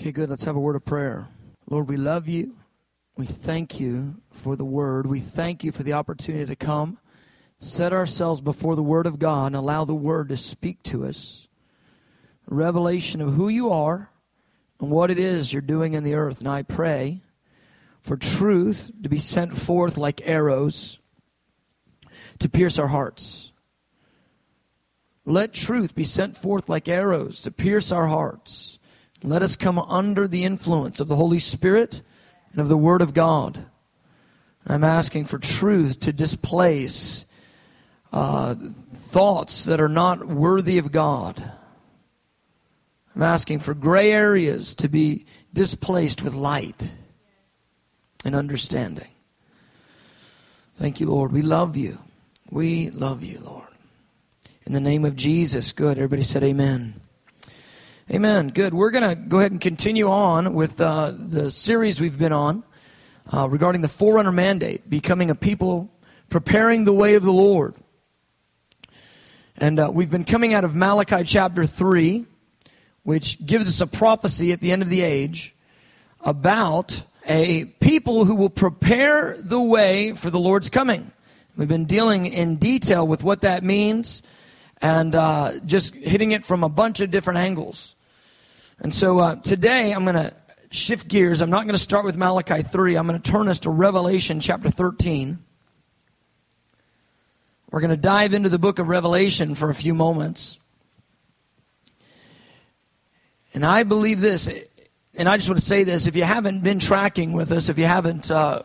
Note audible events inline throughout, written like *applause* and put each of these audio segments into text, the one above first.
Okay, good. Let's have a word of prayer. Lord, we love you. We thank you for the word. We thank you for the opportunity to come, set ourselves before the word of God, and allow the word to speak to us. Revelation of who you are and what it is you're doing in the earth. And I pray for truth to be sent forth like arrows to pierce our hearts. Let truth be sent forth like arrows to pierce our hearts let us come under the influence of the Holy Spirit and of the Word of God. I'm asking for truth to displace uh, thoughts that are not worthy of God. I'm asking for gray areas to be displaced with light and understanding. Thank you, Lord. We love you. We love you, Lord. In the name of Jesus. Good. Everybody said amen. Amen. Good. We're going to go ahead and continue on with uh, the series we've been on uh, regarding the forerunner mandate, becoming a people preparing the way of the Lord. And uh, we've been coming out of Malachi chapter 3, which gives us a prophecy at the end of the age about a people who will prepare the way for the Lord's coming. We've been dealing in detail with what that means and uh, just hitting it from a bunch of different angles. And so uh, today I'm going to shift gears. I'm not going to start with Malachi 3. I'm going to turn us to Revelation chapter 13. We're going to dive into the book of Revelation for a few moments. And I believe this, and I just want to say this if you haven't been tracking with us, if you haven't uh,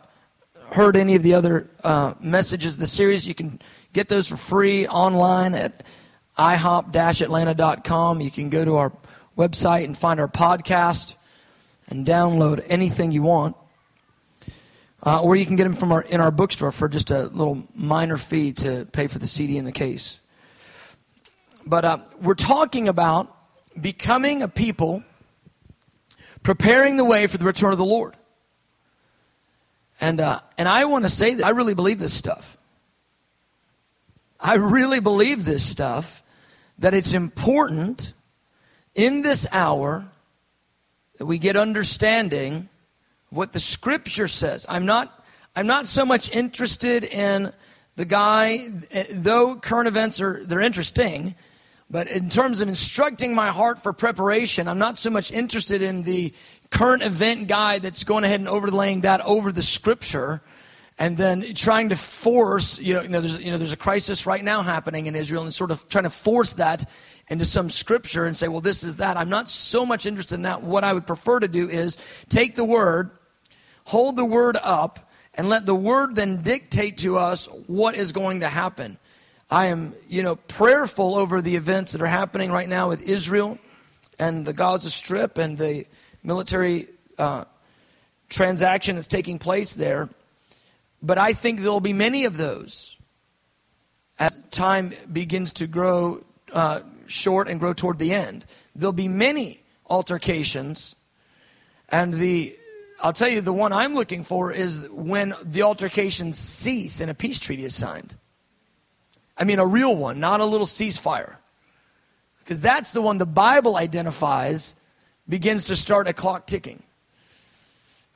heard any of the other uh, messages of the series, you can get those for free online at ihop-atlanta.com. You can go to our website and find our podcast and download anything you want. Uh, or you can get them from our, in our bookstore for just a little minor fee to pay for the CD and the case. But uh, we're talking about becoming a people preparing the way for the return of the Lord. And, uh, and I want to say that I really believe this stuff. I really believe this stuff, that it's important in this hour that we get understanding of what the scripture says. I'm not I'm not so much interested in the guy eh, though current events are they're interesting, but in terms of instructing my heart for preparation, I'm not so much interested in the current event guy that's going ahead and overlaying that over the scripture and then trying to force, you know, you know, there's, you know, there's a crisis right now happening in Israel and sort of trying to force that into some scripture and say, well, this is that. I'm not so much interested in that. What I would prefer to do is take the word, hold the word up, and let the word then dictate to us what is going to happen. I am, you know, prayerful over the events that are happening right now with Israel and the Gaza Strip and the military uh, transaction that's taking place there. But I think there'll be many of those as time begins to grow uh, short and grow toward the end. There'll be many altercations, and the I'll tell you the one I'm looking for is when the altercations cease and a peace treaty is signed. I mean, a real one, not a little ceasefire. Because that's the one the Bible identifies begins to start a clock ticking.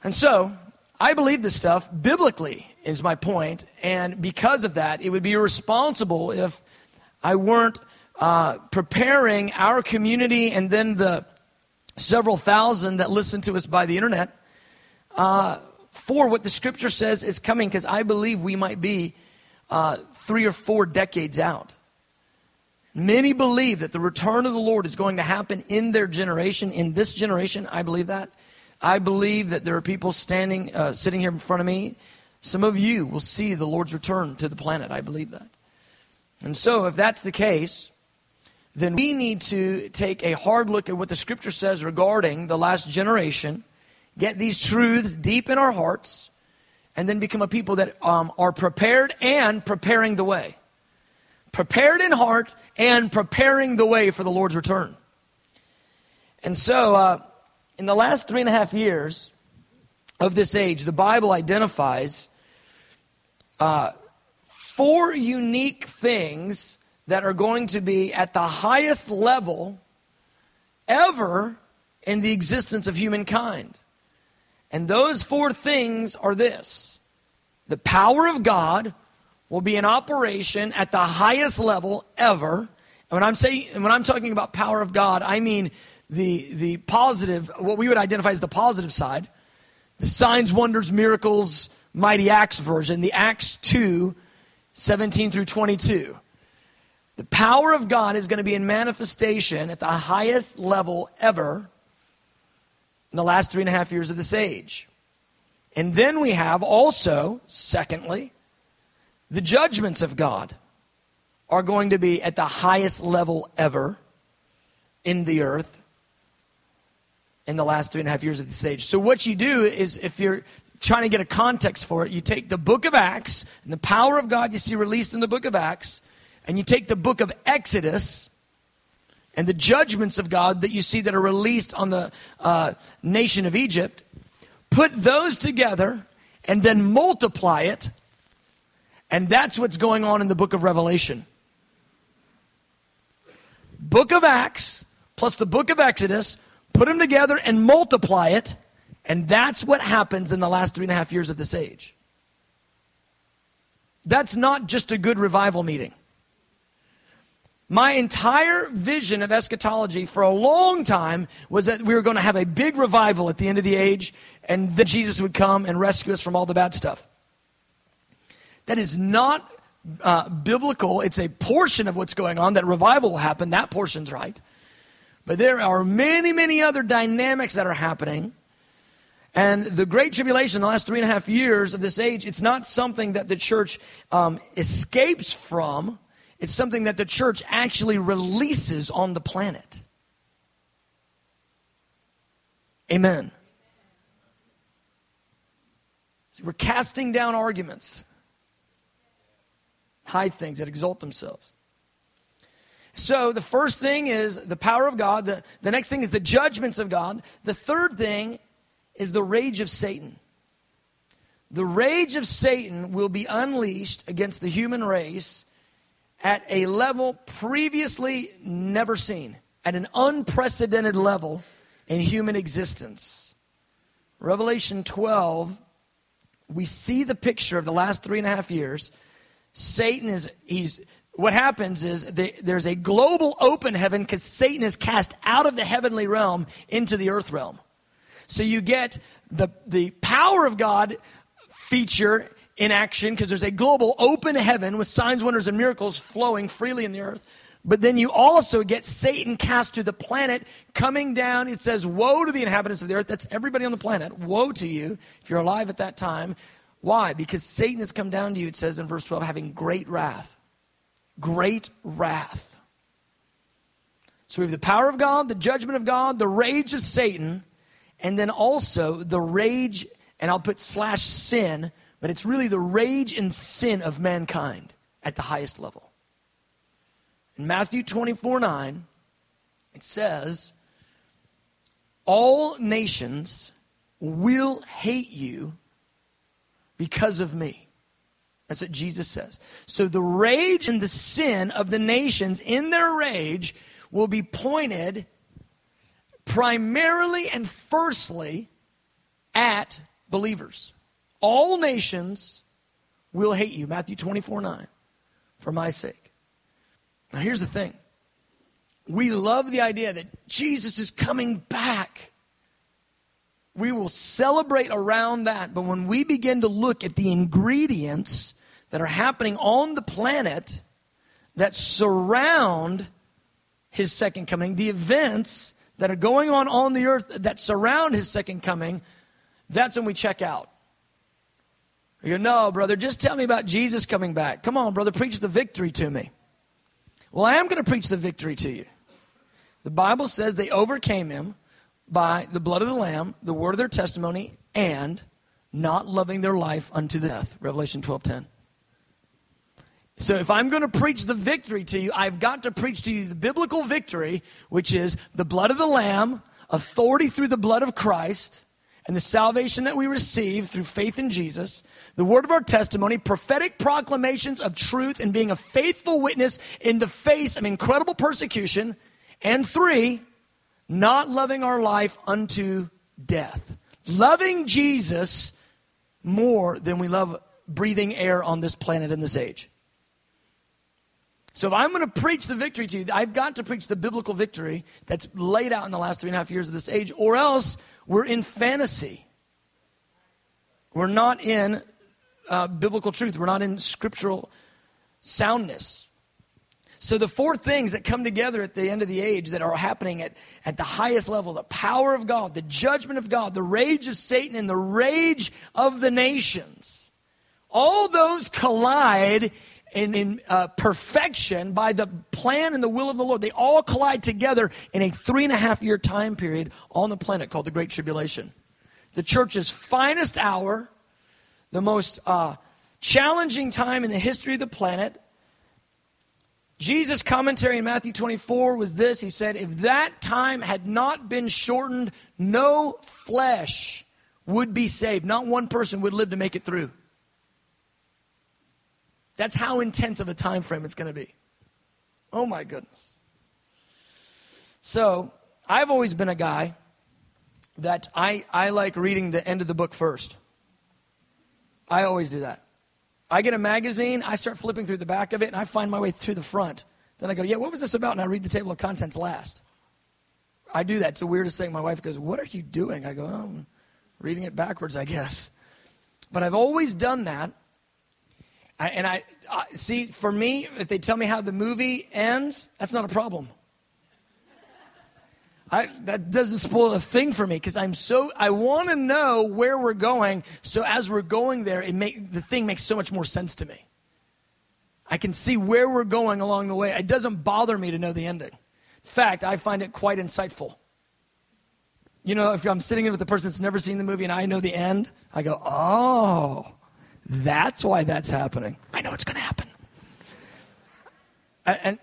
And so, I believe this stuff biblically, is my point, and because of that, it would be irresponsible if I weren't uh, preparing our community and then the several thousand that listen to us by the internet uh, for what the scripture says is coming because I believe we might be uh, three or four decades out. Many believe that the return of the Lord is going to happen in their generation, in this generation. I believe that. I believe that there are people standing, uh, sitting here in front of me. Some of you will see the Lord's return to the planet. I believe that. And so, if that's the case, then we need to take a hard look at what the scripture says regarding the last generation, get these truths deep in our hearts, and then become a people that um, are prepared and preparing the way. Prepared in heart and preparing the way for the Lord's return. And so, uh, in the last three and a half years of this age, the Bible identifies uh, four unique things that are going to be at the highest level ever in the existence of humankind. And those four things are this the power of God will be in operation at the highest level ever. And when I'm saying when I'm talking about power of God, I mean the the positive, what we would identify as the positive side, the signs, wonders, miracles, mighty acts version, the Acts 2, 17 through 22. The power of God is going to be in manifestation at the highest level ever in the last three and a half years of this age. And then we have also, secondly, the judgments of God are going to be at the highest level ever in the earth in the last three and a half years of this age. So, what you do is, if you're trying to get a context for it, you take the book of Acts and the power of God you see released in the book of Acts, and you take the book of Exodus and the judgments of God that you see that are released on the uh, nation of Egypt, put those together and then multiply it. And that's what's going on in the book of Revelation. Book of Acts plus the book of Exodus, put them together and multiply it. And that's what happens in the last three and a half years of this age. That's not just a good revival meeting. My entire vision of eschatology for a long time was that we were going to have a big revival at the end of the age and that Jesus would come and rescue us from all the bad stuff. That is not uh, biblical. It's a portion of what's going on that revival will happen. That portion's right. But there are many, many other dynamics that are happening. And the Great Tribulation, the last three and a half years of this age, it's not something that the church um, escapes from it's something that the church actually releases on the planet. Amen. See, we're casting down arguments, hide things that exalt themselves. So the first thing is the power of God. The, the next thing is the judgments of God. The third thing is the rage of Satan. The rage of Satan will be unleashed against the human race at a level previously never seen, at an unprecedented level in human existence. Revelation 12, we see the picture of the last three and a half years. Satan is, he's, what happens is there's a global open heaven because Satan is cast out of the heavenly realm into the earth realm. So you get the, the power of God feature in action because there's a global open heaven with signs, wonders, and miracles flowing freely in the earth. But then you also get Satan cast to the planet, coming down. It says, Woe to the inhabitants of the earth. That's everybody on the planet. Woe to you if you're alive at that time. Why? Because Satan has come down to you, it says in verse 12, having great wrath. Great wrath. So we have the power of God, the judgment of God, the rage of Satan, and then also the rage, and I'll put slash sin but it's really the rage and sin of mankind at the highest level. In Matthew 24 9, it says, All nations will hate you because of me. That's what Jesus says. So the rage and the sin of the nations in their rage will be pointed primarily and firstly at believers. All nations will hate you. Matthew 24 9. For my sake. Now, here's the thing we love the idea that Jesus is coming back. We will celebrate around that. But when we begin to look at the ingredients that are happening on the planet that surround his second coming, the events that are going on on the earth that surround his second coming, that's when we check out. You go, no, brother, just tell me about Jesus coming back. Come on, brother, preach the victory to me. Well, I am going to preach the victory to you. The Bible says they overcame him by the blood of the Lamb, the word of their testimony, and not loving their life unto death. Revelation 12 10. So if I'm going to preach the victory to you, I've got to preach to you the biblical victory, which is the blood of the Lamb, authority through the blood of Christ, and the salvation that we receive through faith in Jesus, the word of our testimony, prophetic proclamations of truth, and being a faithful witness in the face of incredible persecution, and three, not loving our life unto death. Loving Jesus more than we love breathing air on this planet in this age. So if I'm going to preach the victory to you, I've got to preach the biblical victory that's laid out in the last three and a half years of this age, or else we're in fantasy. We're not in uh, biblical truth. We're not in scriptural soundness. So, the four things that come together at the end of the age that are happening at, at the highest level the power of God, the judgment of God, the rage of Satan, and the rage of the nations all those collide in, in uh, perfection by the plan and the will of the Lord. They all collide together in a three and a half year time period on the planet called the Great Tribulation. The church's finest hour, the most uh, challenging time in the history of the planet. Jesus' commentary in Matthew 24 was this He said, If that time had not been shortened, no flesh would be saved. Not one person would live to make it through. That's how intense of a time frame it's going to be. Oh my goodness. So, I've always been a guy that I, I like reading the end of the book first. I always do that. I get a magazine, I start flipping through the back of it, and I find my way through the front. Then I go, yeah, what was this about? And I read the table of contents last. I do that. It's the weirdest thing. My wife goes, what are you doing? I go, oh, I'm reading it backwards, I guess. But I've always done that. I, and I, I see, for me, if they tell me how the movie ends, that's not a problem. I, that doesn't spoil a thing for me because I'm so I want to know where we're going. So as we're going there, it make the thing makes so much more sense to me. I can see where we're going along the way. It doesn't bother me to know the ending. In fact, I find it quite insightful. You know, if I'm sitting with a person that's never seen the movie and I know the end, I go, "Oh, that's why that's happening. I know it's going to happen." And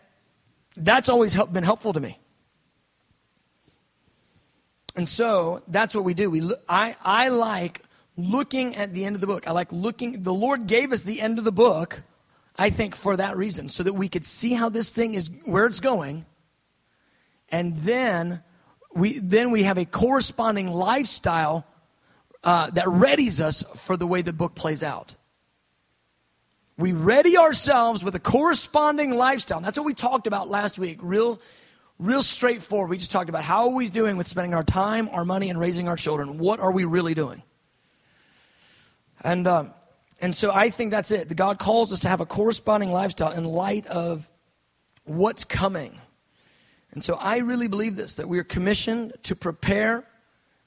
that's always been helpful to me. And so that's what we do. We, I, I like looking at the end of the book. I like looking, the Lord gave us the end of the book, I think, for that reason, so that we could see how this thing is, where it's going. And then we, then we have a corresponding lifestyle uh, that readies us for the way the book plays out. We ready ourselves with a corresponding lifestyle. That's what we talked about last week. Real real straightforward. We just talked about how are we doing with spending our time, our money, and raising our children. What are we really doing? And um, and so I think that's it. God calls us to have a corresponding lifestyle in light of what's coming. And so I really believe this that we are commissioned to prepare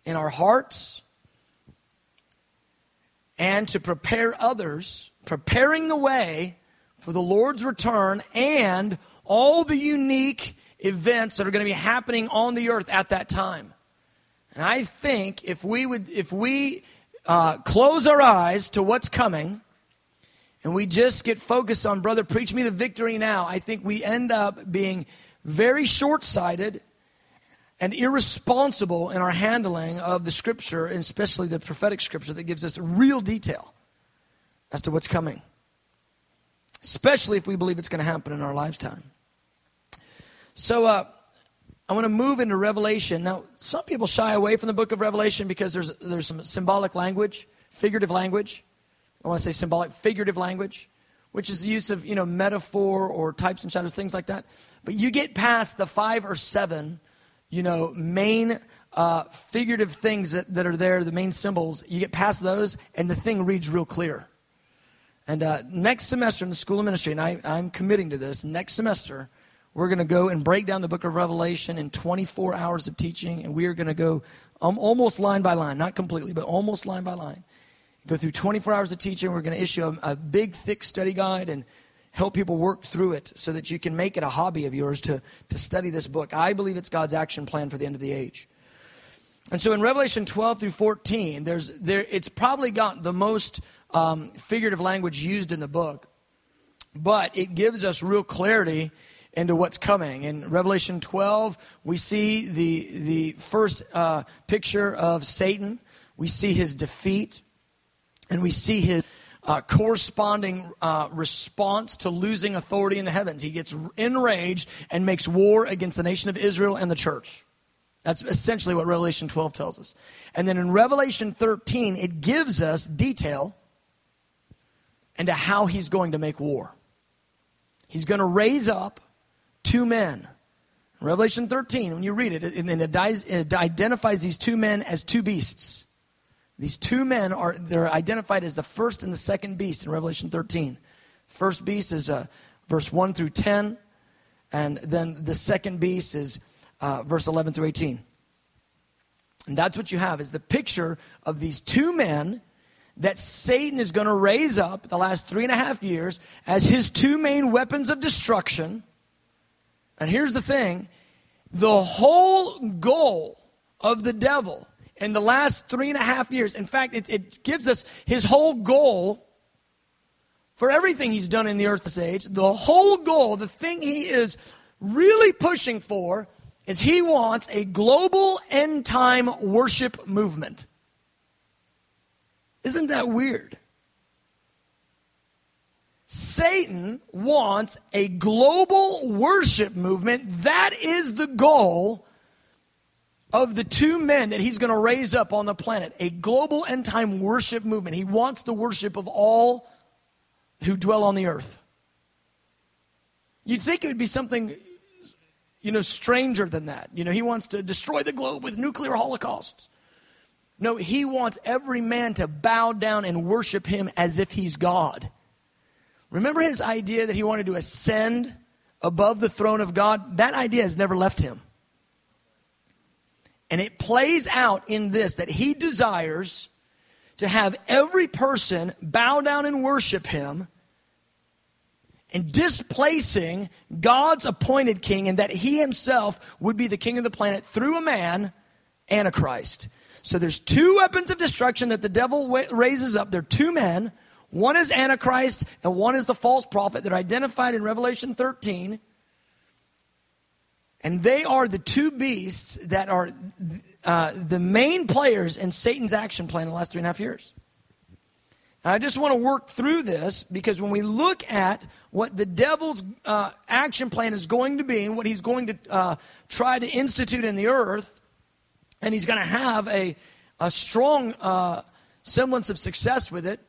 in our hearts and to prepare others, preparing the way for the Lord's return and all the unique events that are going to be happening on the earth at that time. And I think if we would, if we uh, close our eyes to what's coming, and we just get focused on, brother, preach me the victory now, I think we end up being very short sighted and irresponsible in our handling of the scripture, and especially the prophetic scripture that gives us real detail as to what's coming. Especially if we believe it's going to happen in our lifetime. So uh, I want to move into Revelation. Now, some people shy away from the book of Revelation because there's, there's some symbolic language, figurative language. I want to say symbolic, figurative language, which is the use of, you know, metaphor or types and shadows, things like that. But you get past the five or seven, you know, main uh, figurative things that, that are there, the main symbols, you get past those, and the thing reads real clear. And uh, next semester in the School of Ministry, and I, I'm committing to this, next semester, we're going to go and break down the book of Revelation in 24 hours of teaching, and we are going to go um, almost line by line, not completely, but almost line by line. Go through 24 hours of teaching. We're going to issue a, a big, thick study guide and help people work through it so that you can make it a hobby of yours to, to study this book. I believe it's God's action plan for the end of the age. And so in Revelation 12 through 14, there's, there, it's probably got the most um, figurative language used in the book, but it gives us real clarity into what's coming. In Revelation 12, we see the, the first uh, picture of Satan. We see his defeat, and we see his uh, corresponding uh, response to losing authority in the heavens. He gets enraged and makes war against the nation of Israel and the church. That's essentially what Revelation 12 tells us. And then in Revelation 13, it gives us detail into how he's going to make war. He's going to raise up two men. Revelation 13, when you read it, it, identifies these two men as two beasts. These two men are they're identified as the first and the second beast in Revelation 13. First beast is uh, verse 1 through 10, and then the second beast is uh, verse 11 through 18. And that's what you have is the picture of these two men that Satan is going to raise up the last three and a half years as his two main weapons of destruction. And here's the thing the whole goal of the devil in the last three and a half years, in fact, it, it gives us his whole goal for everything he's done in the earth's age. The whole goal, the thing he is really pushing for, is he wants a global end time worship movement. Isn't that weird? Satan wants a global worship movement. That is the goal of the two men that he's going to raise up on the planet a global end time worship movement. He wants the worship of all who dwell on the earth. You'd think it would be something, you know, stranger than that. You know, he wants to destroy the globe with nuclear holocausts. No, he wants every man to bow down and worship him as if he's God. Remember his idea that he wanted to ascend above the throne of God? That idea has never left him. And it plays out in this that he desires to have every person bow down and worship him and displacing God's appointed king, and that he himself would be the king of the planet through a man, Antichrist. So there's two weapons of destruction that the devil raises up. They're two men. One is Antichrist, and one is the false prophet. They're identified in Revelation 13. And they are the two beasts that are uh, the main players in Satan's action plan in the last three and a half years. I just want to work through this because when we look at what the devil's uh, action plan is going to be and what he's going to uh, try to institute in the earth, and he's going to have a, a strong uh, semblance of success with it.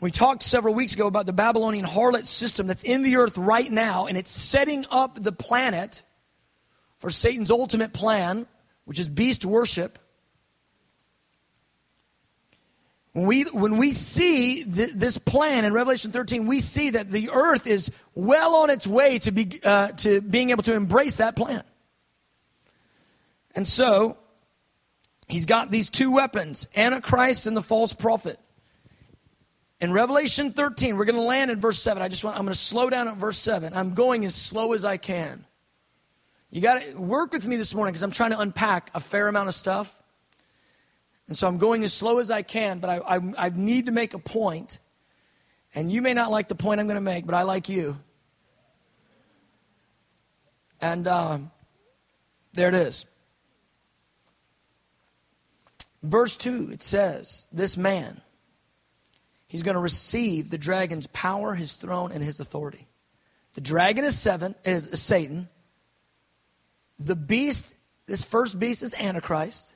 We talked several weeks ago about the Babylonian harlot system that's in the earth right now, and it's setting up the planet for Satan's ultimate plan, which is beast worship. When we, when we see th- this plan in Revelation 13, we see that the earth is well on its way to, be, uh, to being able to embrace that plan. And so, he's got these two weapons Antichrist and the false prophet. In Revelation 13, we're going to land in verse 7. I just want I'm going to slow down at verse 7. I'm going as slow as I can. You got to work with me this morning because I'm trying to unpack a fair amount of stuff. And so I'm going as slow as I can, but I, I, I need to make a point. And you may not like the point I'm going to make, but I like you. And um, there it is. Verse 2, it says, This man, he's going to receive the dragon's power, his throne, and his authority. The dragon is seven is Satan. The beast, this first beast is Antichrist.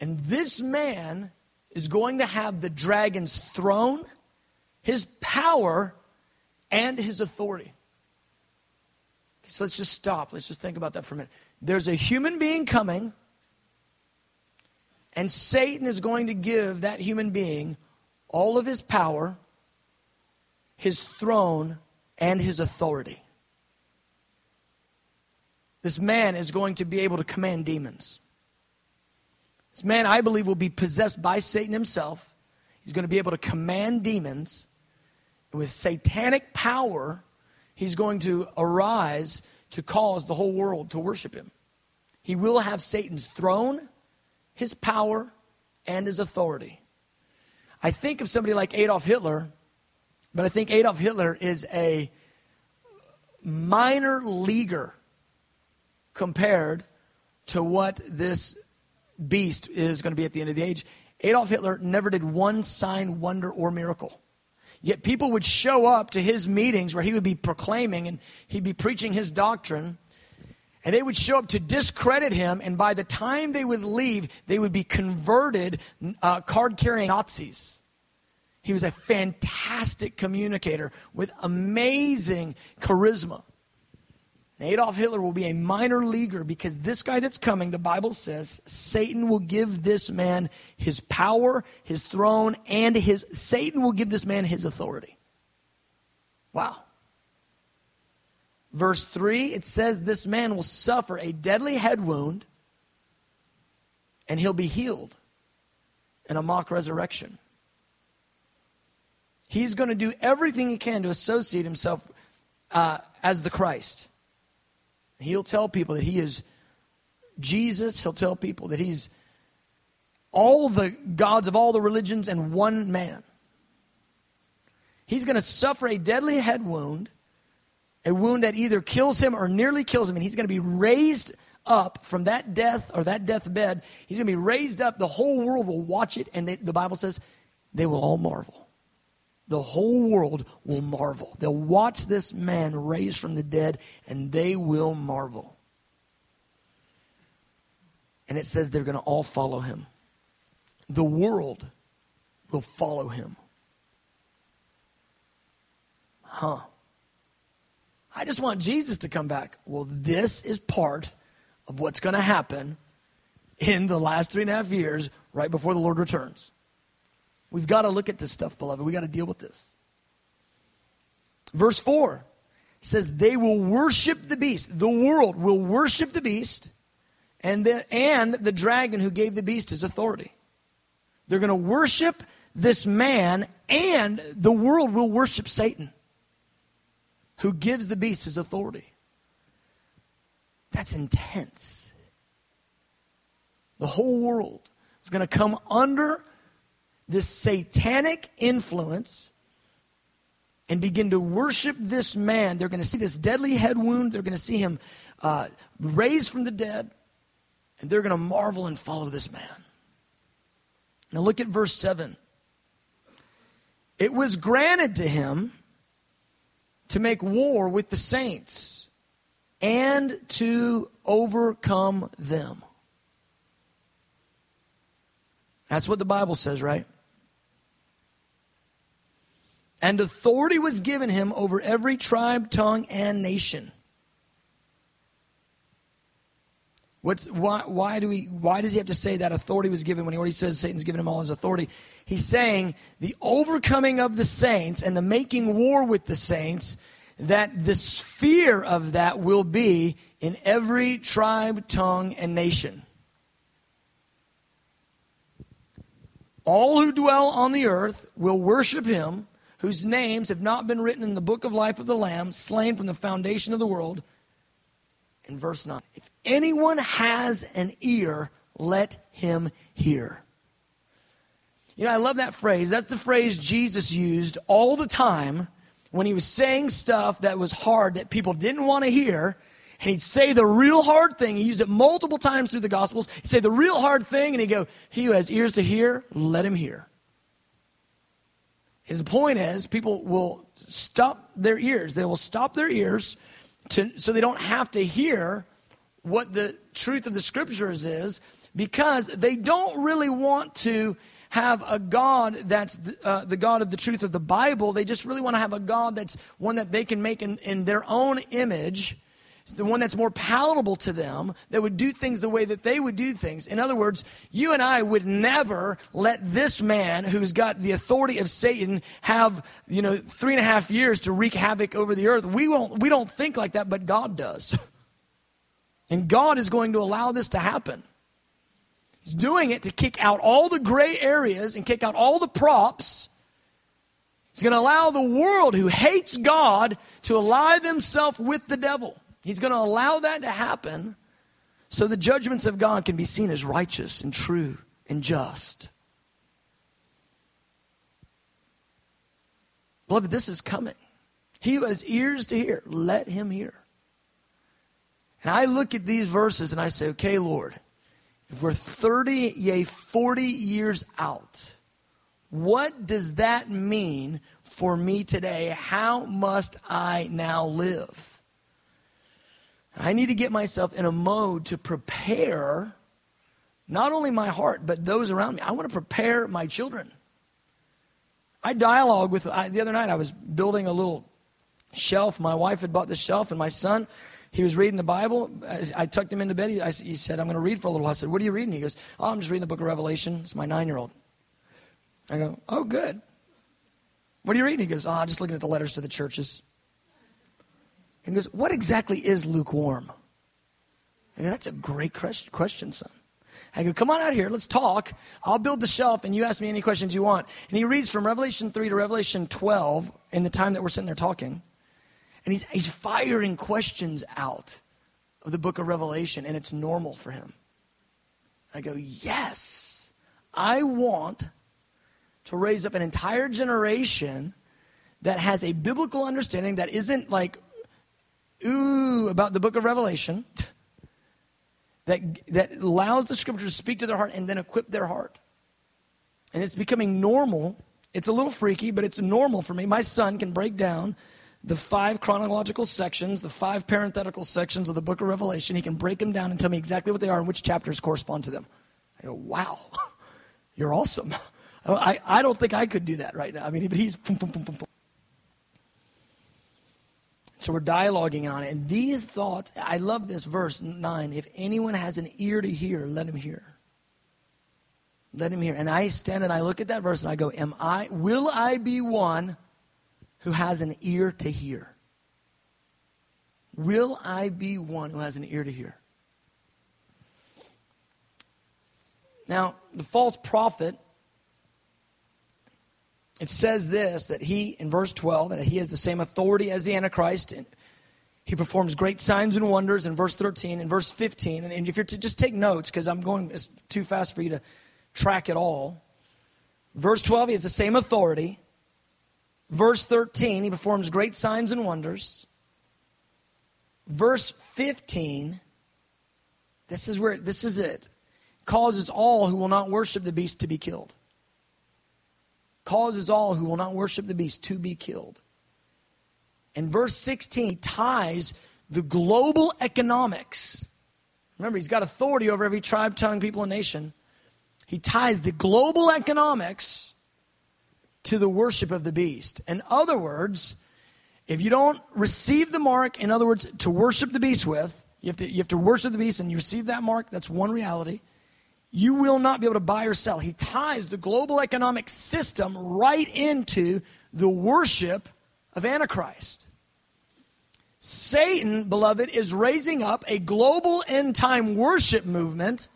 And this man is going to have the dragon's throne, his power, and his authority. Okay, so let's just stop. Let's just think about that for a minute. There's a human being coming and Satan is going to give that human being all of his power, his throne, and his authority. This man is going to be able to command demons. This man, I believe, will be possessed by Satan himself. He's going to be able to command demons. And with satanic power, he's going to arise to cause the whole world to worship him. He will have Satan's throne his power, and his authority. I think of somebody like Adolf Hitler, but I think Adolf Hitler is a minor leaguer compared to what this beast is going to be at the end of the age. Adolf Hitler never did one sign, wonder, or miracle. Yet people would show up to his meetings where he would be proclaiming and he'd be preaching his doctrine. And they would show up to discredit him, and by the time they would leave, they would be converted uh, card carrying Nazis. He was a fantastic communicator with amazing charisma. Adolf Hitler will be a minor leaguer because this guy that's coming, the Bible says, Satan will give this man his power, his throne, and his Satan will give this man his authority. Wow. Verse 3, it says this man will suffer a deadly head wound and he'll be healed in a mock resurrection. He's going to do everything he can to associate himself uh, as the Christ. He'll tell people that he is Jesus. He'll tell people that he's all the gods of all the religions and one man. He's going to suffer a deadly head wound, a wound that either kills him or nearly kills him, and he's going to be raised up from that death or that deathbed. He's going to be raised up. The whole world will watch it, and they, the Bible says they will all marvel. The whole world will marvel. They'll watch this man raised from the dead, and they will marvel. And it says they're going to all follow him. The world will follow him. Huh. I just want Jesus to come back. Well, this is part of what's going to happen in the last three and a half years right before the Lord returns. We've got to look at this stuff, beloved. We've got to deal with this. Verse 4 says, They will worship the beast. The world will worship the beast and the, and the dragon who gave the beast his authority. They're going to worship this man, and the world will worship Satan who gives the beast his authority. That's intense. The whole world is going to come under this satanic influence and begin to worship this man. They're going to see this deadly head wound. They're going to see him uh, raised from the dead. And they're going to marvel and follow this man. Now look at verse 7. It was granted to him to make war with the saints and to overcome them. That's what the Bible says, right? And authority was given him over every tribe, tongue, and nation. What's, why, why, do we, why does he have to say that authority was given when he already says Satan's given him all his authority? He's saying the overcoming of the saints and the making war with the saints, that the sphere of that will be in every tribe, tongue, and nation. All who dwell on the earth will worship him whose names have not been written in the book of life of the Lamb, slain from the foundation of the world. In verse 9, if anyone has an ear, let him hear. You know, I love that phrase. That's the phrase Jesus used all the time when he was saying stuff that was hard that people didn't want to hear. And he'd say the real hard thing. He used it multiple times through the Gospels. He'd say the real hard thing, and he'd go, He who has ears to hear, let him hear. His point is, people will stop their ears. They will stop their ears to, so they don't have to hear what the truth of the scriptures is because they don't really want to have a God that's the, uh, the, God of the truth of the Bible. They just really want to have a God that's one that they can make in, in their own image the one that's more palatable to them, that would do things the way that they would do things. In other words, you and I would never let this man who's got the authority of Satan have, you know, three and a half years to wreak havoc over the earth. We won't, we don't think like that, but God does. *laughs* And God is going to allow this to happen. He's doing it to kick out all the gray areas and kick out all the props. He's going to allow the world who hates God to ally themselves with the devil. He's going to allow that to happen so the judgments of God can be seen as righteous and true and just. Beloved, this is coming. He who has ears to hear, let him hear. And I look at these verses and I say, okay, Lord, if we're 30, yea, 40 years out, what does that mean for me today? How must I now live? I need to get myself in a mode to prepare not only my heart, but those around me. I want to prepare my children. I dialogue with, I, the other night I was building a little shelf. My wife had bought this shelf, and my son, he was reading the Bible. I, I tucked him into bed. He, I, he, said, I'm going to read for a little while. I said, What are you reading? He goes, Oh, I'm just reading the book of Revelation. It's my nine year old. I go, Oh, good. What are you reading? He goes, Oh, I'm just looking at the letters to the churches. He goes, What exactly is lukewarm? That's a great question, son. I go, come on out here, let's talk. I'll build the shelf and you ask me any questions you want. And he reads from Revelation 3 to Revelation 12 in the time that we're sitting there talking. And he's, he's firing questions out of the book of Revelation, and it's normal for him. I go, yes, I want to raise up an entire generation that has a biblical understanding that isn't like, ooh, about the book of Revelation that, that allows the scripture to speak to their heart and then equip their heart. And it's becoming normal. It's a little freaky, but it's normal for me. My son can break down the five chronological sections, the five parenthetical sections of the book of Revelation. He can break them down and tell me exactly what they are and which chapters correspond to them. I go, wow, *laughs* you're awesome. *laughs* I, I don't think I could do that right now. I mean, but he's. *laughs* Boom, boom, boom, so we're dialoguing on it. And these thoughts, I love this verse 9. If anyone has an ear to hear, let him hear. Let him hear. And I stand and I look at that verse and I go, Am I will I be one who has an ear to hear? Will I be one who has an ear to hear? Now, the false prophet it says this that he, in verse 12, that he has the same authority as the Antichrist. And he performs great signs and wonders in verse 13 and verse 15. And, if you're to just take notes, because I'm going it's too fast for you to track it all. Verse 12, he has the same authority. Verse 13, he performs great signs and wonders. Verse 15, this is where this is it. Causes all who will not worship the beast to be killed causes all who will not worship the beast to be killed. And verse 16 ties the global economics. Remember, he's got authority over every tribe, tongue, people, and nation. He ties the global economics to the worship of the beast. In other words, if you don't receive the mark, in other words, to worship the beast with, you have to, you have to worship the beast and you receive that mark, that's one reality you will not be able to buy or sell. He ties the global economic system right into the worship of Antichrist. Satan, beloved, is raising up a global end time worship movement.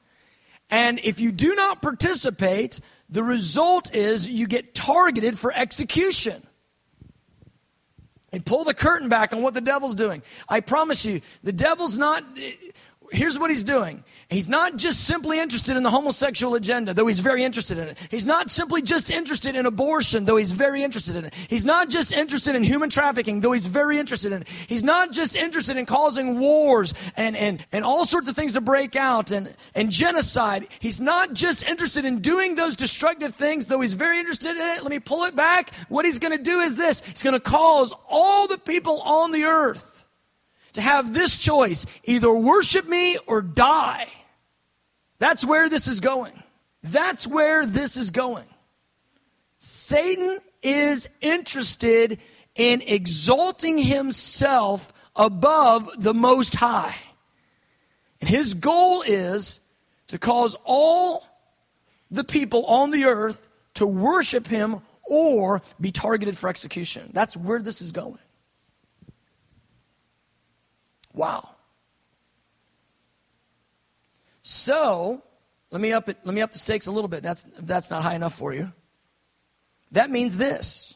And if you do not participate, the result is you get targeted for execution. And pull the curtain back on what the devil's doing. I promise you, the devil's not here's what he's doing. He's not just simply interested in the homosexual agenda, though he's very interested in it. He's not simply just interested in abortion, though he's very interested in it. He's not just interested in human trafficking, though he's very interested in it. He's not just interested in causing wars and, and, and all sorts of things to break out and, and genocide. He's not just interested in doing those destructive things, though he's very interested in it. Let me pull it back. What he's going to do is this. He's going to cause all the people on the earth to have this choice either worship me or die. That's where this is going. That's where this is going. Satan is interested in exalting himself above the Most High. And his goal is to cause all the people on the earth to worship him or be targeted for execution. That's where this is going. Wow. So, let me up it, let me up the stakes a little bit. That's that's not high enough for you. That means this.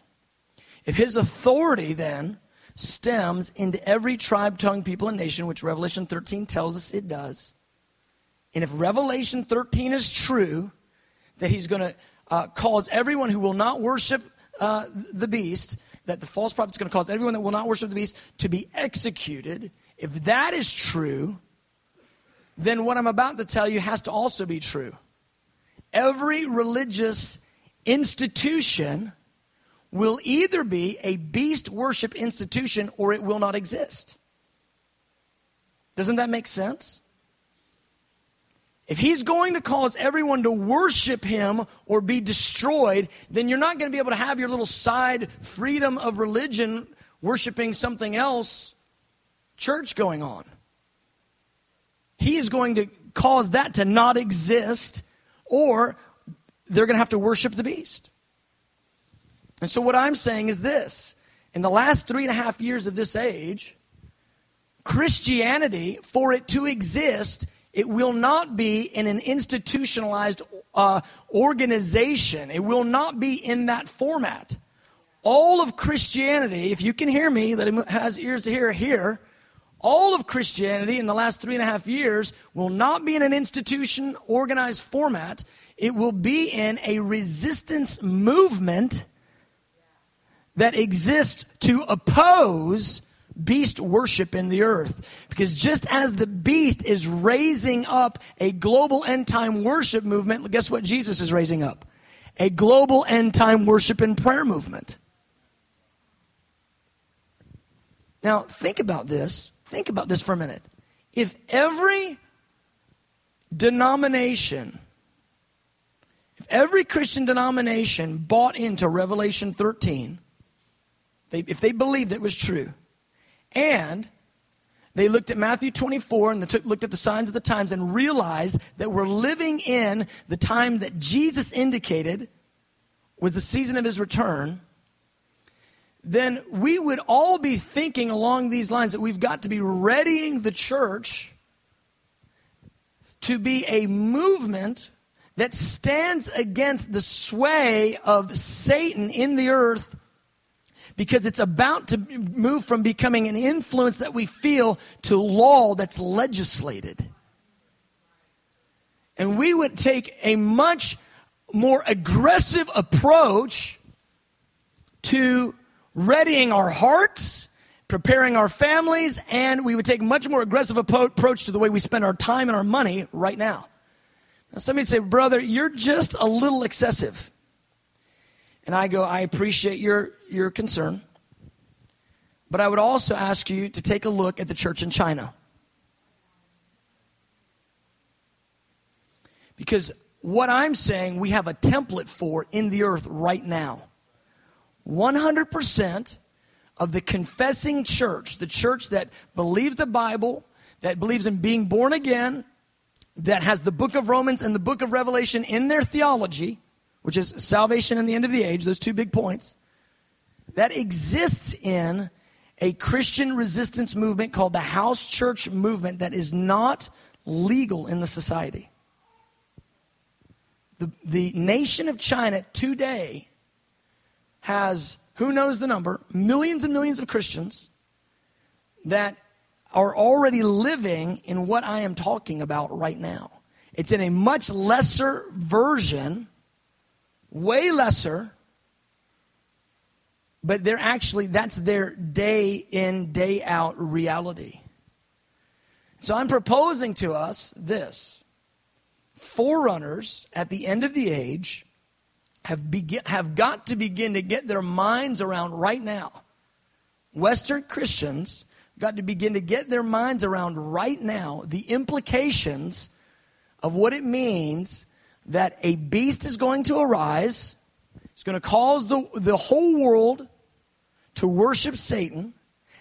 If his authority then stems into every tribe, tongue, people, and nation, which Revelation 13 tells us it does, and if Revelation 13 is true, that he's going to uh, cause everyone who will not worship uh, the beast, that the false prophet is going to cause everyone that will not worship the beast to be executed, if that is true, then what I'm about to tell you has to also be true. Every religious institution will either be a beast worship institution or it will not exist. Doesn't that make sense? If he's going to cause everyone to worship him or be destroyed, then you're not going to be able to have your little side freedom of religion worshiping something else church going on. He is going to cause that to not exist, or they're going to have to worship the beast. And so, what I'm saying is this in the last three and a half years of this age, Christianity, for it to exist, it will not be in an institutionalized uh, organization. It will not be in that format. All of Christianity, if you can hear me, that has ears to hear, hear. All of Christianity in the last three and a half years will not be in an institution organized format. It will be in a resistance movement that exists to oppose beast worship in the earth. Because just as the beast is raising up a global end time worship movement, guess what Jesus is raising up? A global end time worship and prayer movement. Now, think about this. Think about this for a minute. If every denomination, if every Christian denomination bought into Revelation 13, they, if they believed it was true, and they looked at Matthew 24 and they took, looked at the signs of the times and realized that we're living in the time that Jesus indicated was the season of his return, then we would all be thinking along these lines that we've got to be readying the church to be a movement that stands against the sway of Satan in the earth because it's about to move from becoming an influence that we feel to law that's legislated. And we would take a much more aggressive approach to readying our hearts, preparing our families, and we would take much more aggressive approach to the way we spend our time and our money right now. Now, somebody say, brother, you're just a little excessive. And I go, I appreciate your, your concern. But I would also ask you to take a look at the church in China. Because what I'm saying we have a template for in the earth right now. 100% of the confessing church, the church that believes the Bible, that believes in being born again, that has the book of Romans and the book of Revelation in their theology, which is salvation and the end of the age, those two big points, that exists in a Christian resistance movement called the house church movement that is not legal in the society. The, the nation of China today has, who knows the number, millions and millions of Christians that are already living in what I am talking about right now. It's in a much lesser version way lesser, but they're actually, that's their day in, day out reality. So I'm proposing to us this forerunners at the end of the age have, begin, have got to begin to get their minds around right now. Western Christians got to begin to get their minds around right now the implications of what it means that a beast is going to arise. It's going to cause the, the whole world to worship Satan.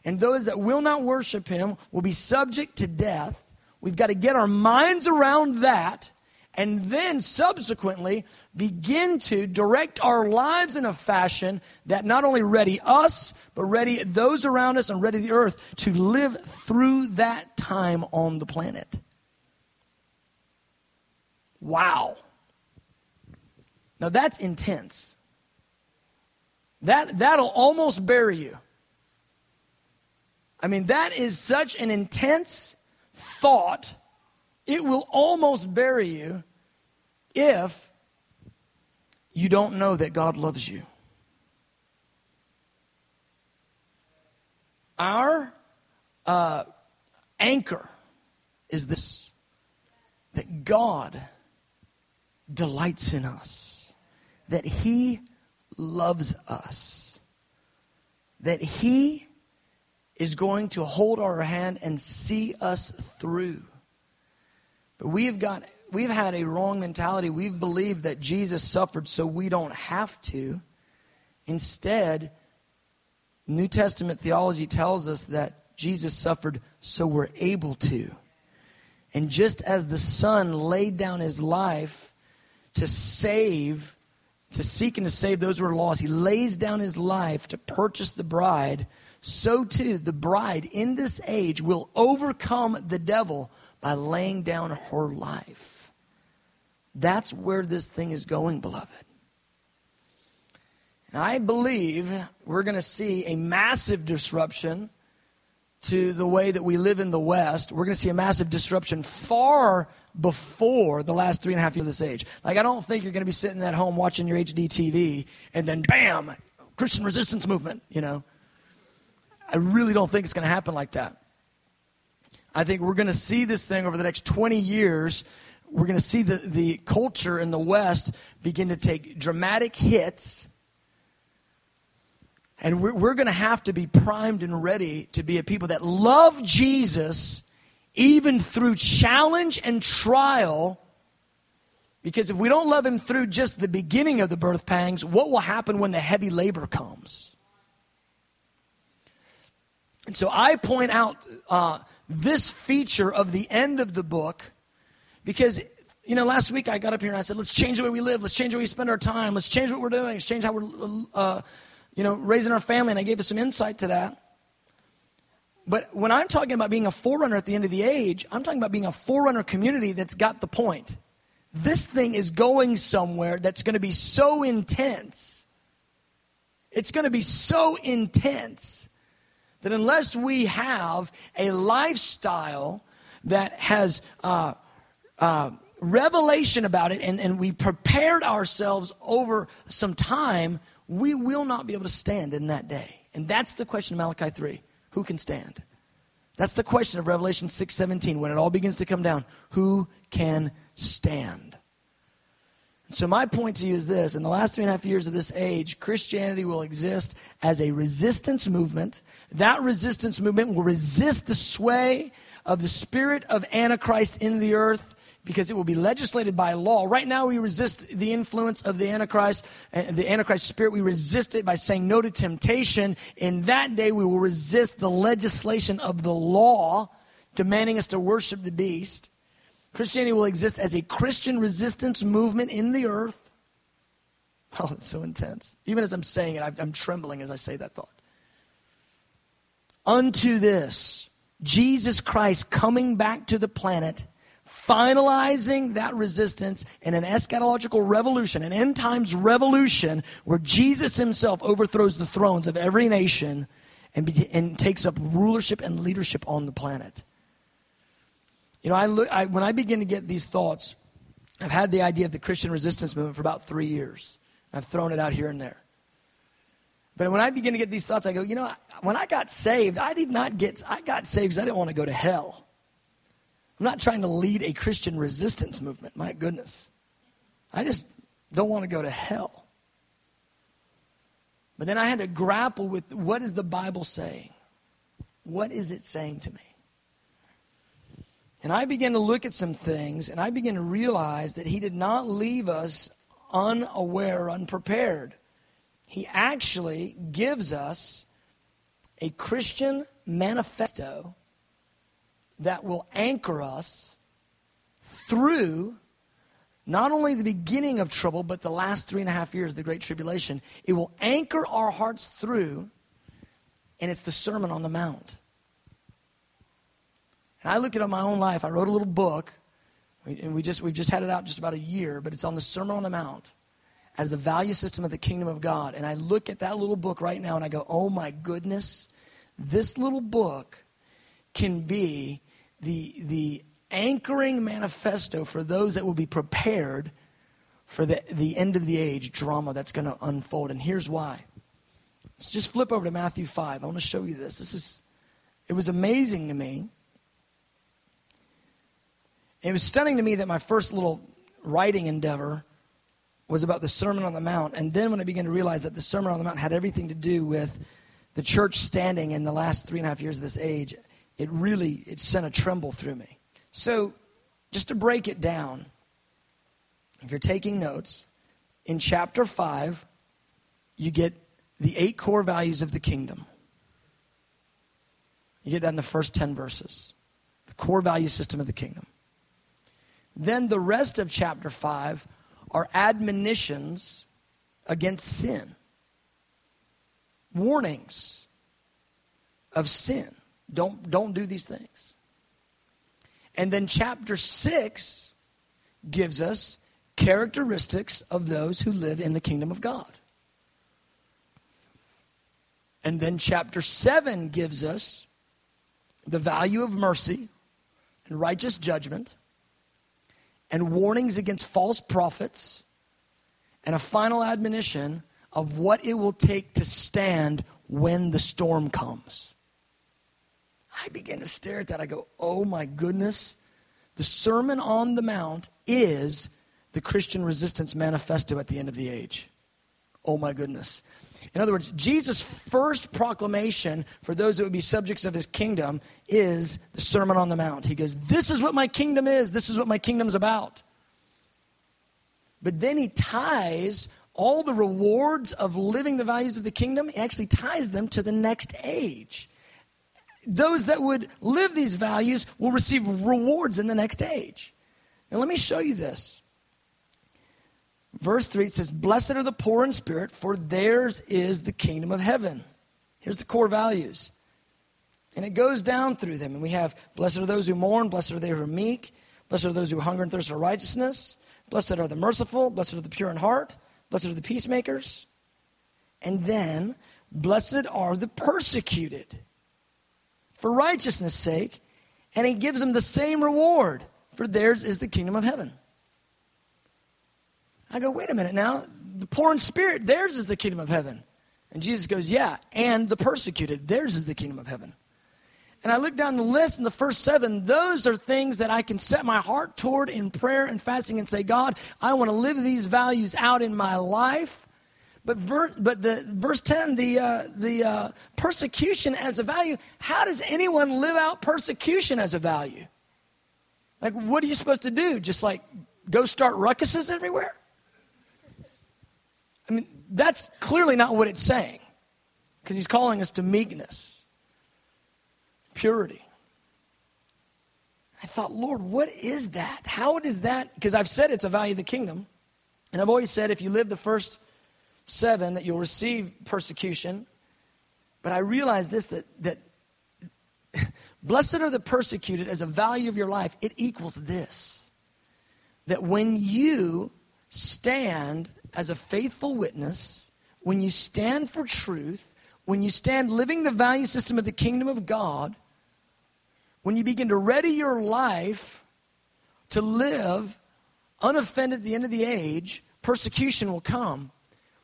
And those that will not worship him will be subject to death. We've got to get our minds around that and then subsequently begin to direct our lives in a fashion that not only ready us, but ready those around us and ready the earth to live through that time on the planet. Wow. Now that's intense. That, that'll almost bury you. I mean, that is such an intense thought, it will almost bury you if you don't know that God loves you. Our uh, anchor is this that God delights in us that He loves us, that He is going to hold our hand and see us through. But we have got we've had a wrong mentality. We've believed that Jesus suffered so we don't have to. Instead, New Testament theology tells us that Jesus suffered so we're able to. And just as the Son laid down his life to save, to seek and to save those who are lost, he lays down his life to purchase the bride. So too, the bride in this age will overcome the devil by laying down her life. That's where this thing is going, beloved. And I believe we're going to see a massive disruption to the way that we live in the West. We're going to see a massive disruption far before the last three and a half years of this age. Like, I don't think you're going to be sitting at home watching your HD TV and then, bam, Christian resistance movement, you know. I really don't think it's going to happen like that. I think we're going to see this thing over the next 20 years. We're going to see the, the culture in the West begin to take dramatic hits and we're, we're going to have to be primed and ready to be a people that love Jesus even through challenge and trial. Because if we don't love him through just the beginning of the birth pangs, what will happen when the heavy labor comes? And so I point out uh, this feature of the end of the book because, you know, last week I got up here and I said, let's change the way we live, let's change the way we spend our time, let's change what we're doing, let's change how we're uh, you know, raising our family, and I gave us some insight to that. But when I'm talking about being a forerunner at the end of the age, I'm talking about being a forerunner community that's got the point. This thing is going somewhere that's going to be so intense. It's going to be so intense that unless we have a lifestyle that has uh, uh, revelation about it and, and we prepared ourselves over some time, we will not be able to stand in that day. And that's the question of Malachi 3. Who can stand? That's the question of Revelation 6:17 when it all begins to come down. Who can stand? So my point to you is this: in the last three and a half years of this age, Christianity will exist as a resistance movement. That resistance movement will resist the sway of the spirit of Antichrist in the earth because it will be legislated by law. Right now, we resist the influence of the Antichrist, uh, the Antichrist spirit. We resist it by saying no to temptation. In that day, we will resist the legislation of the law, demanding us to worship the beast. Christianity will exist as a Christian resistance movement in the earth. *laughs* Oh, it's so intense. Even as I'm saying it, I'm trembling as I say that thought. Unto this, Jesus Christ coming back to the planet finalizing that resistance in an eschatological revolution, an end times revolution where Jesus himself overthrows the thrones of every nation and, be, and takes up rulership and leadership on the planet. You know, I look, I, when I begin to get these thoughts, I've had the idea of the Christian resistance movement for about three years. I've thrown it out here and there. But when I begin to get these thoughts, I go, you know, when I got saved, I did not get, I got saved because I didn't want to go to hell. I'm not trying to lead a Christian resistance movement. My goodness. I just don't want to go to hell. But then I had to grapple with what is the Bible saying? What is it saying to me? And I began to look at some things and I began to realize that He did not leave us unaware, unprepared. He actually gives us a Christian manifesto that will anchor us through not only the beginning of trouble, but the last three and a half years of the Great Tribulation. It will anchor our hearts through, and it's the Sermon on the Mount. And I look at my own life. I wrote a little book, and we just, we've just had it out just about a year, but it's on the Sermon on the Mount as the value system of the kingdom of God. And I look at that little book right now and I go, oh my goodness, this little book can be the, the anchoring manifesto for those that will be prepared for the, the end of the age drama that's going to unfold. And here's why. Let's just flip over to Matthew 5. I want to show you this. This is, it was amazing to me. It was stunning to me that my first little writing endeavor was about the Sermon on the Mount. And then when I began to realize that the Sermon on the Mount had everything to do with the church standing in the last three and a half years of this age, it really it sent a tremble through me. So, just to break it down, if you're taking notes, in chapter 5, you get the eight core values of the kingdom. You get that in the first 10 verses. The core value system of the kingdom. Then the rest of chapter 5 are admonitions against sin, warnings of sin. Don't, don't do these things. And then chapter 6 gives us characteristics of those who live in the kingdom of God. And then chapter 7 gives us the value of mercy and righteous judgment and warnings against false prophets and a final admonition of what it will take to stand when the storm comes. I began to stare at that. I go, oh my goodness. The Sermon on the Mount is the Christian resistance manifesto at the end of the age. Oh my goodness. In other words, Jesus' first proclamation for those that would be subjects of his kingdom is the Sermon on the Mount. He goes, This is what my kingdom is, this is what my kingdom's about. But then he ties all the rewards of living the values of the kingdom, he actually ties them to the next age. Those that would live these values will receive rewards in the next age. Now, let me show you this. Verse 3 it says, Blessed are the poor in spirit, for theirs is the kingdom of heaven. Here's the core values. And it goes down through them. And we have, Blessed are those who mourn, blessed are they who are meek, blessed are those who hunger and thirst for righteousness, blessed are the merciful, blessed are the pure in heart, blessed are the peacemakers. And then, blessed are the persecuted for righteousness' sake. And he gives them the same reward, for theirs is the kingdom of heaven. I go, wait a minute now. The poor in spirit, theirs is the kingdom of heaven. And Jesus goes, yeah, and the persecuted, theirs is the kingdom of heaven. And I look down the list in the first seven, those are things that I can set my heart toward in prayer and fasting and say, God, I want to live these values out in my life. But, ver- but the verse 10, the, uh, the uh, persecution as a value, how does anyone live out persecution as a value? Like, what are you supposed to do? Just like go start ruckuses everywhere? I mean, that's clearly not what it's saying because he's calling us to meekness, purity. I thought, Lord, what is that? How does that? Because I've said it's a value of the kingdom. And I've always said if you live the first seven, that you'll receive persecution. But I realize this that, that *laughs* blessed are the persecuted as a value of your life. It equals this that when you stand as a faithful witness, when you stand for truth, when you stand living the value system of the kingdom of God, when you begin to ready your life to live unoffended at the end of the age, persecution will come.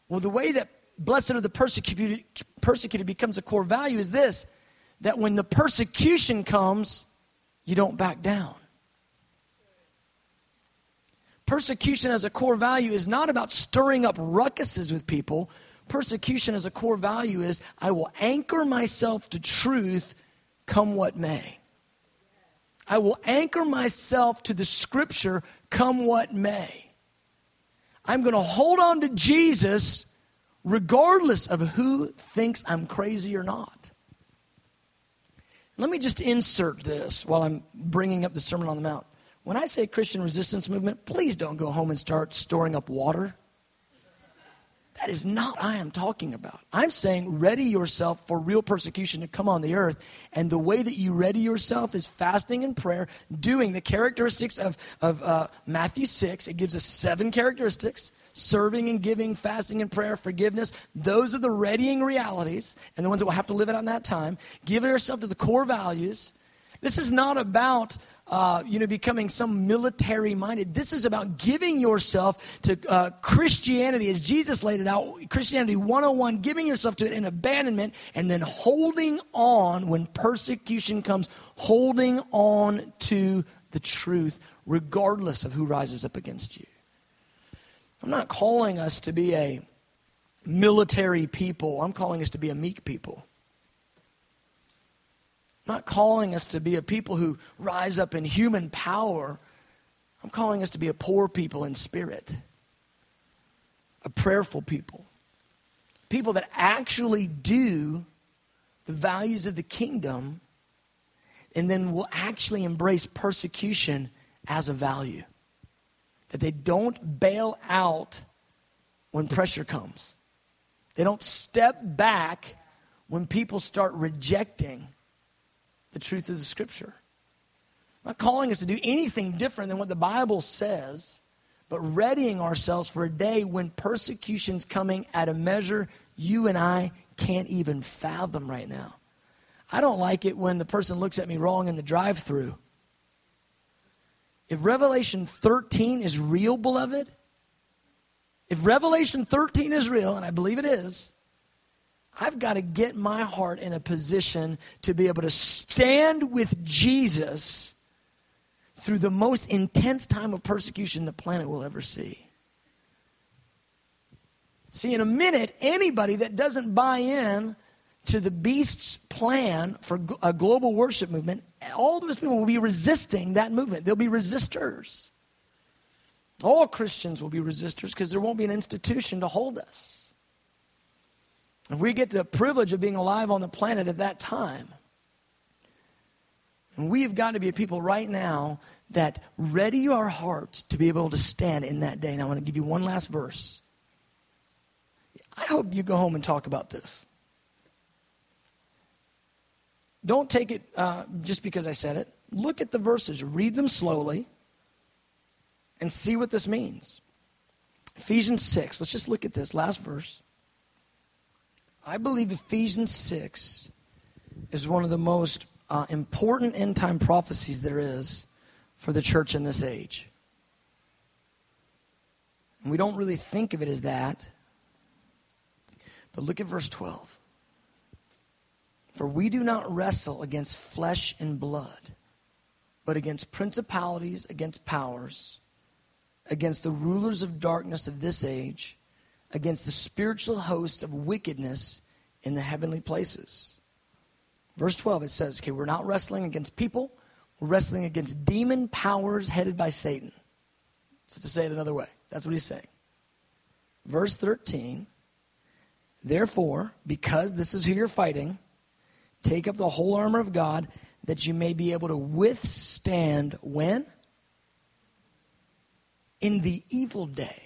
Well, the way that blessed are the persecuted, persecuted becomes a core value is this that when the persecution comes, you don't back down. Persecution as a core value is not about stirring up ruckuses with people. Persecution as a core value is I will anchor myself to truth come what may. I will anchor myself to the scripture come what may. I'm going to hold on to Jesus regardless of who thinks I'm crazy or not. Let me just insert this while I'm bringing up the Sermon on the Mount. When I say Christian resistance movement, please don't go home and start storing up water. That is not I am talking about. I'm saying ready yourself for real persecution to come on the earth. And the way that you ready yourself is fasting and prayer, doing the characteristics of, of uh, Matthew 6. It gives us seven characteristics serving and giving, fasting and prayer, forgiveness. Those are the readying realities and the ones that we'll have to live out in that time. Give yourself to the core values. This is not about uh, you know, becoming some military minded. This is about giving yourself to uh, Christianity as Jesus laid it out. Christianity 101, giving yourself to it in abandonment and then holding on when persecution comes, holding on to the truth regardless of who rises up against you. I'm not calling us to be a military people, I'm calling us to be a meek people. I'm not calling us to be a people who rise up in human power. I'm calling us to be a poor people in spirit, a prayerful people, people that actually do the values of the kingdom and then will actually embrace persecution as a value. That they don't bail out when pressure comes. They don't step back when people start rejecting the truth of the scripture. Not calling us to do anything different than what the Bible says, but readying ourselves for a day when persecution's coming at a measure you and I can't even fathom right now. I don't like it when the person looks at me wrong in the drive through. If Revelation 13 is real, beloved, if Revelation 13 is real, and I believe it is, I've got to get my heart in a position to be able to stand with Jesus through the most intense time of persecution the planet will ever see. See, in a minute, anybody that doesn't buy in to the beast's plan for a global worship movement, all those people will be resisting that movement. They'll be resistors. All Christians will be resistors because there won't be an institution to hold us. If we get the privilege of being alive on the planet at that time, and we've got to be a people right now that ready our hearts to be able to stand in that day. And I want to give you one last verse. I hope you go home and talk about this. Don't take it uh, just because I said it. Look at the verses, read them slowly, and see what this means. Ephesians 6, let's just look at this last verse. I believe Ephesians 6 is one of the most uh, important end time prophecies there is for the church in this age. And we don't really think of it as that. But look at verse 12. For we do not wrestle against flesh and blood, but against principalities, against powers, against the rulers of darkness of this age, against the spiritual hosts of wickedness in the heavenly places. Verse 12, it says, okay, we're not wrestling against people, we're wrestling against demon powers headed by Satan. Just to say it another way, that's what he's saying. Verse 13, therefore, because this is who you're fighting, Take up the whole armor of God that you may be able to withstand when? In the evil day.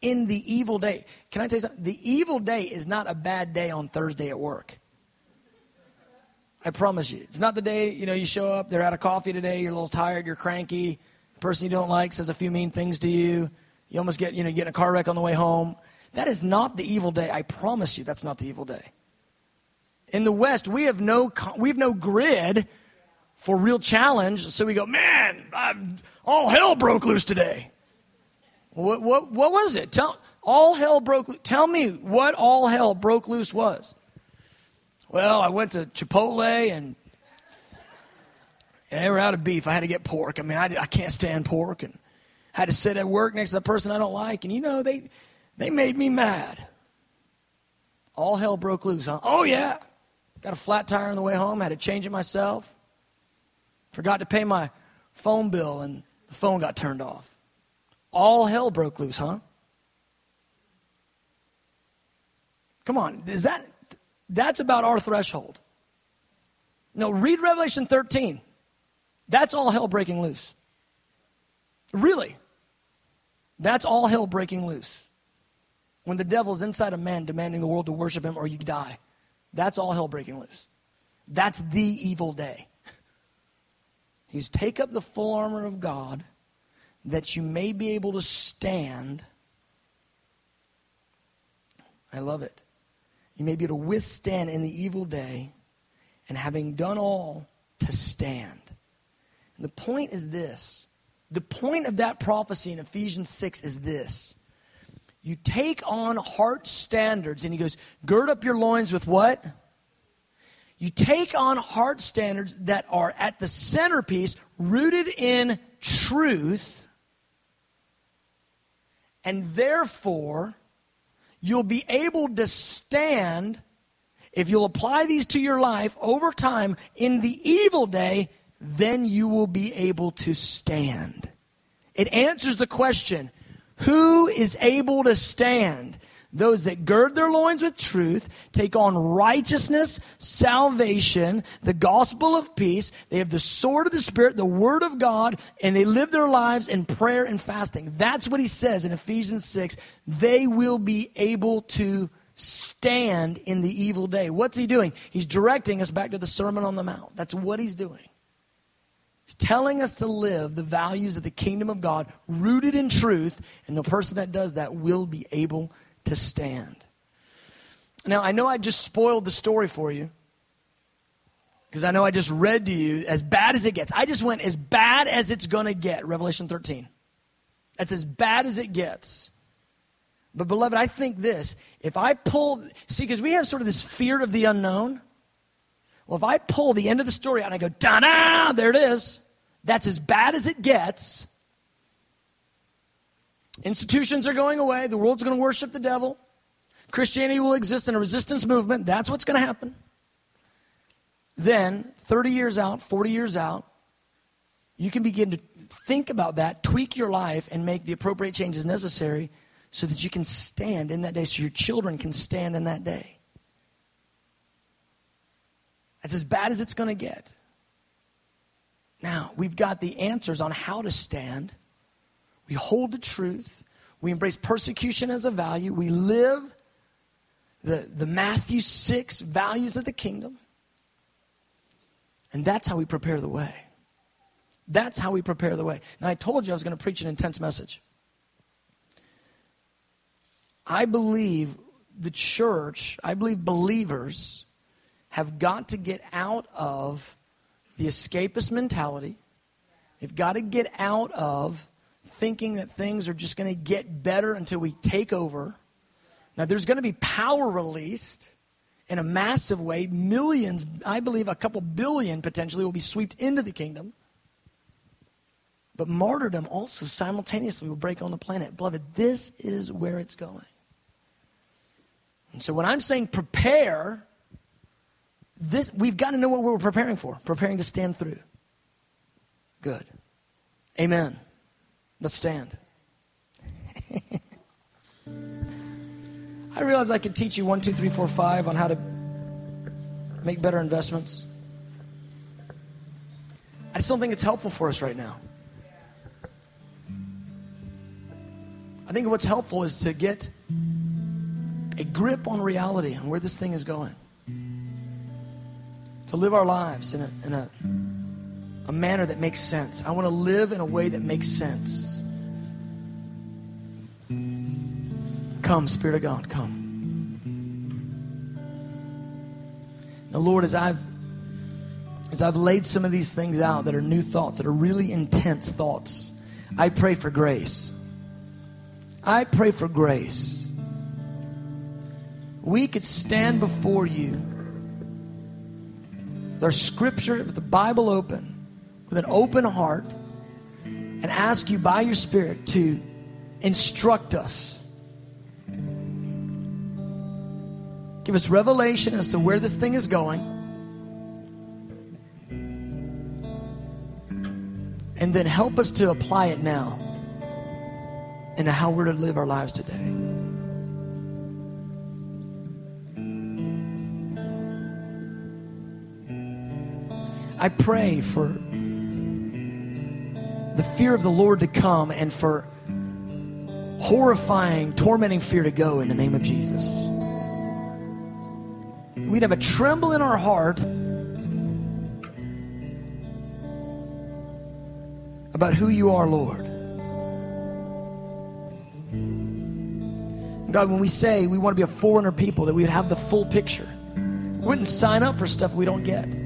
In the evil day. Can I tell you something? The evil day is not a bad day on Thursday at work. I promise you. It's not the day, you know, you show up, they're out of coffee today, you're a little tired, you're cranky, the person you don't like says a few mean things to you, you almost get, you know, you get in a car wreck on the way home. That is not the evil day. I promise you that's not the evil day. In the West, we have no, we have no grid for real challenge. So we go, man, I'm, all hell broke loose today. What, what, what was it? Tell, all hell broke Tell me what all hell broke loose was. Well, I went to Chipotle and, and they were out of beef. I had to get pork. I mean, I, I can't stand pork. And had to sit at work next to the person I don't like. And you know, they, they made me mad. All hell broke loose, huh? Oh, yeah. Got a flat tire on the way home, had to change it myself. Forgot to pay my phone bill, and the phone got turned off. All hell broke loose, huh? Come on, is that that's about our threshold? No, read Revelation 13. That's all hell breaking loose. Really. That's all hell breaking loose. When the devil's inside a man demanding the world to worship him or you die. That's all hell breaking loose. That's the evil day. *laughs* He's take up the full armor of God that you may be able to stand. I love it. You may be able to withstand in the evil day, and having done all, to stand. And the point is this the point of that prophecy in Ephesians 6 is this you take on heart standards, and he goes, gird up your loins with what? You take on heart standards that are at the centerpiece, rooted in truth, and therefore you'll be able to stand if you'll apply these to your life over time in the evil day, then you will be able to stand. It answers the question who is able to stand? Those that gird their loins with truth, take on righteousness, salvation, the gospel of peace. They have the sword of the Spirit, the word of God, and they live their lives in prayer and fasting. That's what he says in Ephesians 6. They will be able to stand in the evil day. What's he doing? He's directing us back to the Sermon on the Mount. That's what he's doing. He's telling us to live the values of the kingdom of God rooted in truth, and the person that does that will be able to stand. Now, I know I just spoiled the story for you because I know I just read to you as bad as it gets. I just went as bad as it's going to get, Revelation 13. That's as bad as it gets. But, beloved, I think this if I pull, see, because we have sort of this fear of the unknown. Well, if I pull the end of the story out and I go, da da, there it is, that's as bad as it gets. Institutions are going away. The world's going to worship the devil. Christianity will exist in a resistance movement. That's what's going to happen. Then, 30 years out, 40 years out, you can begin to think about that, tweak your life, and make the appropriate changes necessary so that you can stand in that day, so your children can stand in that day. That's as bad as it's going to get. Now, we've got the answers on how to stand. We hold the truth. We embrace persecution as a value. We live the, the Matthew 6 values of the kingdom. And that's how we prepare the way. That's how we prepare the way. Now, I told you I was going to preach an intense message. I believe the church, I believe believers have got to get out of the escapist mentality. They've got to get out of thinking that things are just going to get better until we take over. Now, there's going to be power released in a massive way. Millions, I believe a couple billion potentially, will be swept into the kingdom. But martyrdom also simultaneously will break on the planet. Beloved, this is where it's going. And so when I'm saying prepare, this we've got to know what we're preparing for. Preparing to stand through. Good. Amen. Let's stand. I realize I could teach you one, two, three, four, five on how to make better investments. I just don't think it's helpful for us right now. I think what's helpful is to get a grip on reality and where this thing is going. To live our lives in a, in a, a manner that makes sense. I want to live in a way that makes sense. Come, Spirit of God, come. Now, Lord, as I've as I've laid some of these things out that are new thoughts, that are really intense thoughts, I pray for grace. I pray for grace we could stand before you with our scripture, with the Bible open, with an open heart, and ask you by your Spirit to instruct us. Give us revelation as to where this thing is going. And then help us to apply it now into how we're to live our lives today. I pray for the fear of the Lord to come and for horrifying, tormenting fear to go in the name of Jesus. We'd have a tremble in our heart about who you are, Lord. God, when we say we want to be a forerunner people, that we would have the full picture. We wouldn't sign up for stuff we don't get.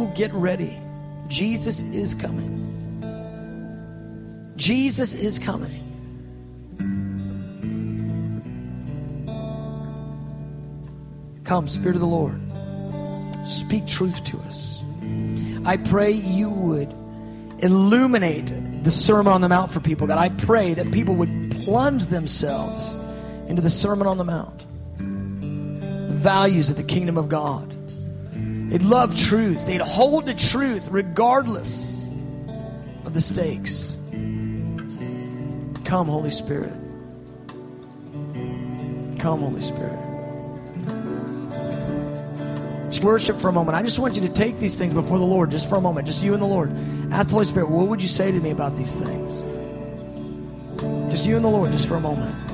People get ready. Jesus is coming. Jesus is coming. Come, Spirit of the Lord, speak truth to us. I pray you would illuminate the Sermon on the Mount for people. God, I pray that people would plunge themselves into the Sermon on the Mount, the values of the kingdom of God. They'd love truth, they'd hold to truth regardless of the stakes. Come, Holy Spirit. Come, Holy Spirit. Just worship for a moment. I just want you to take these things before the Lord, just for a moment, just you and the Lord. Ask the Holy Spirit, what would you say to me about these things? Just you and the Lord, just for a moment.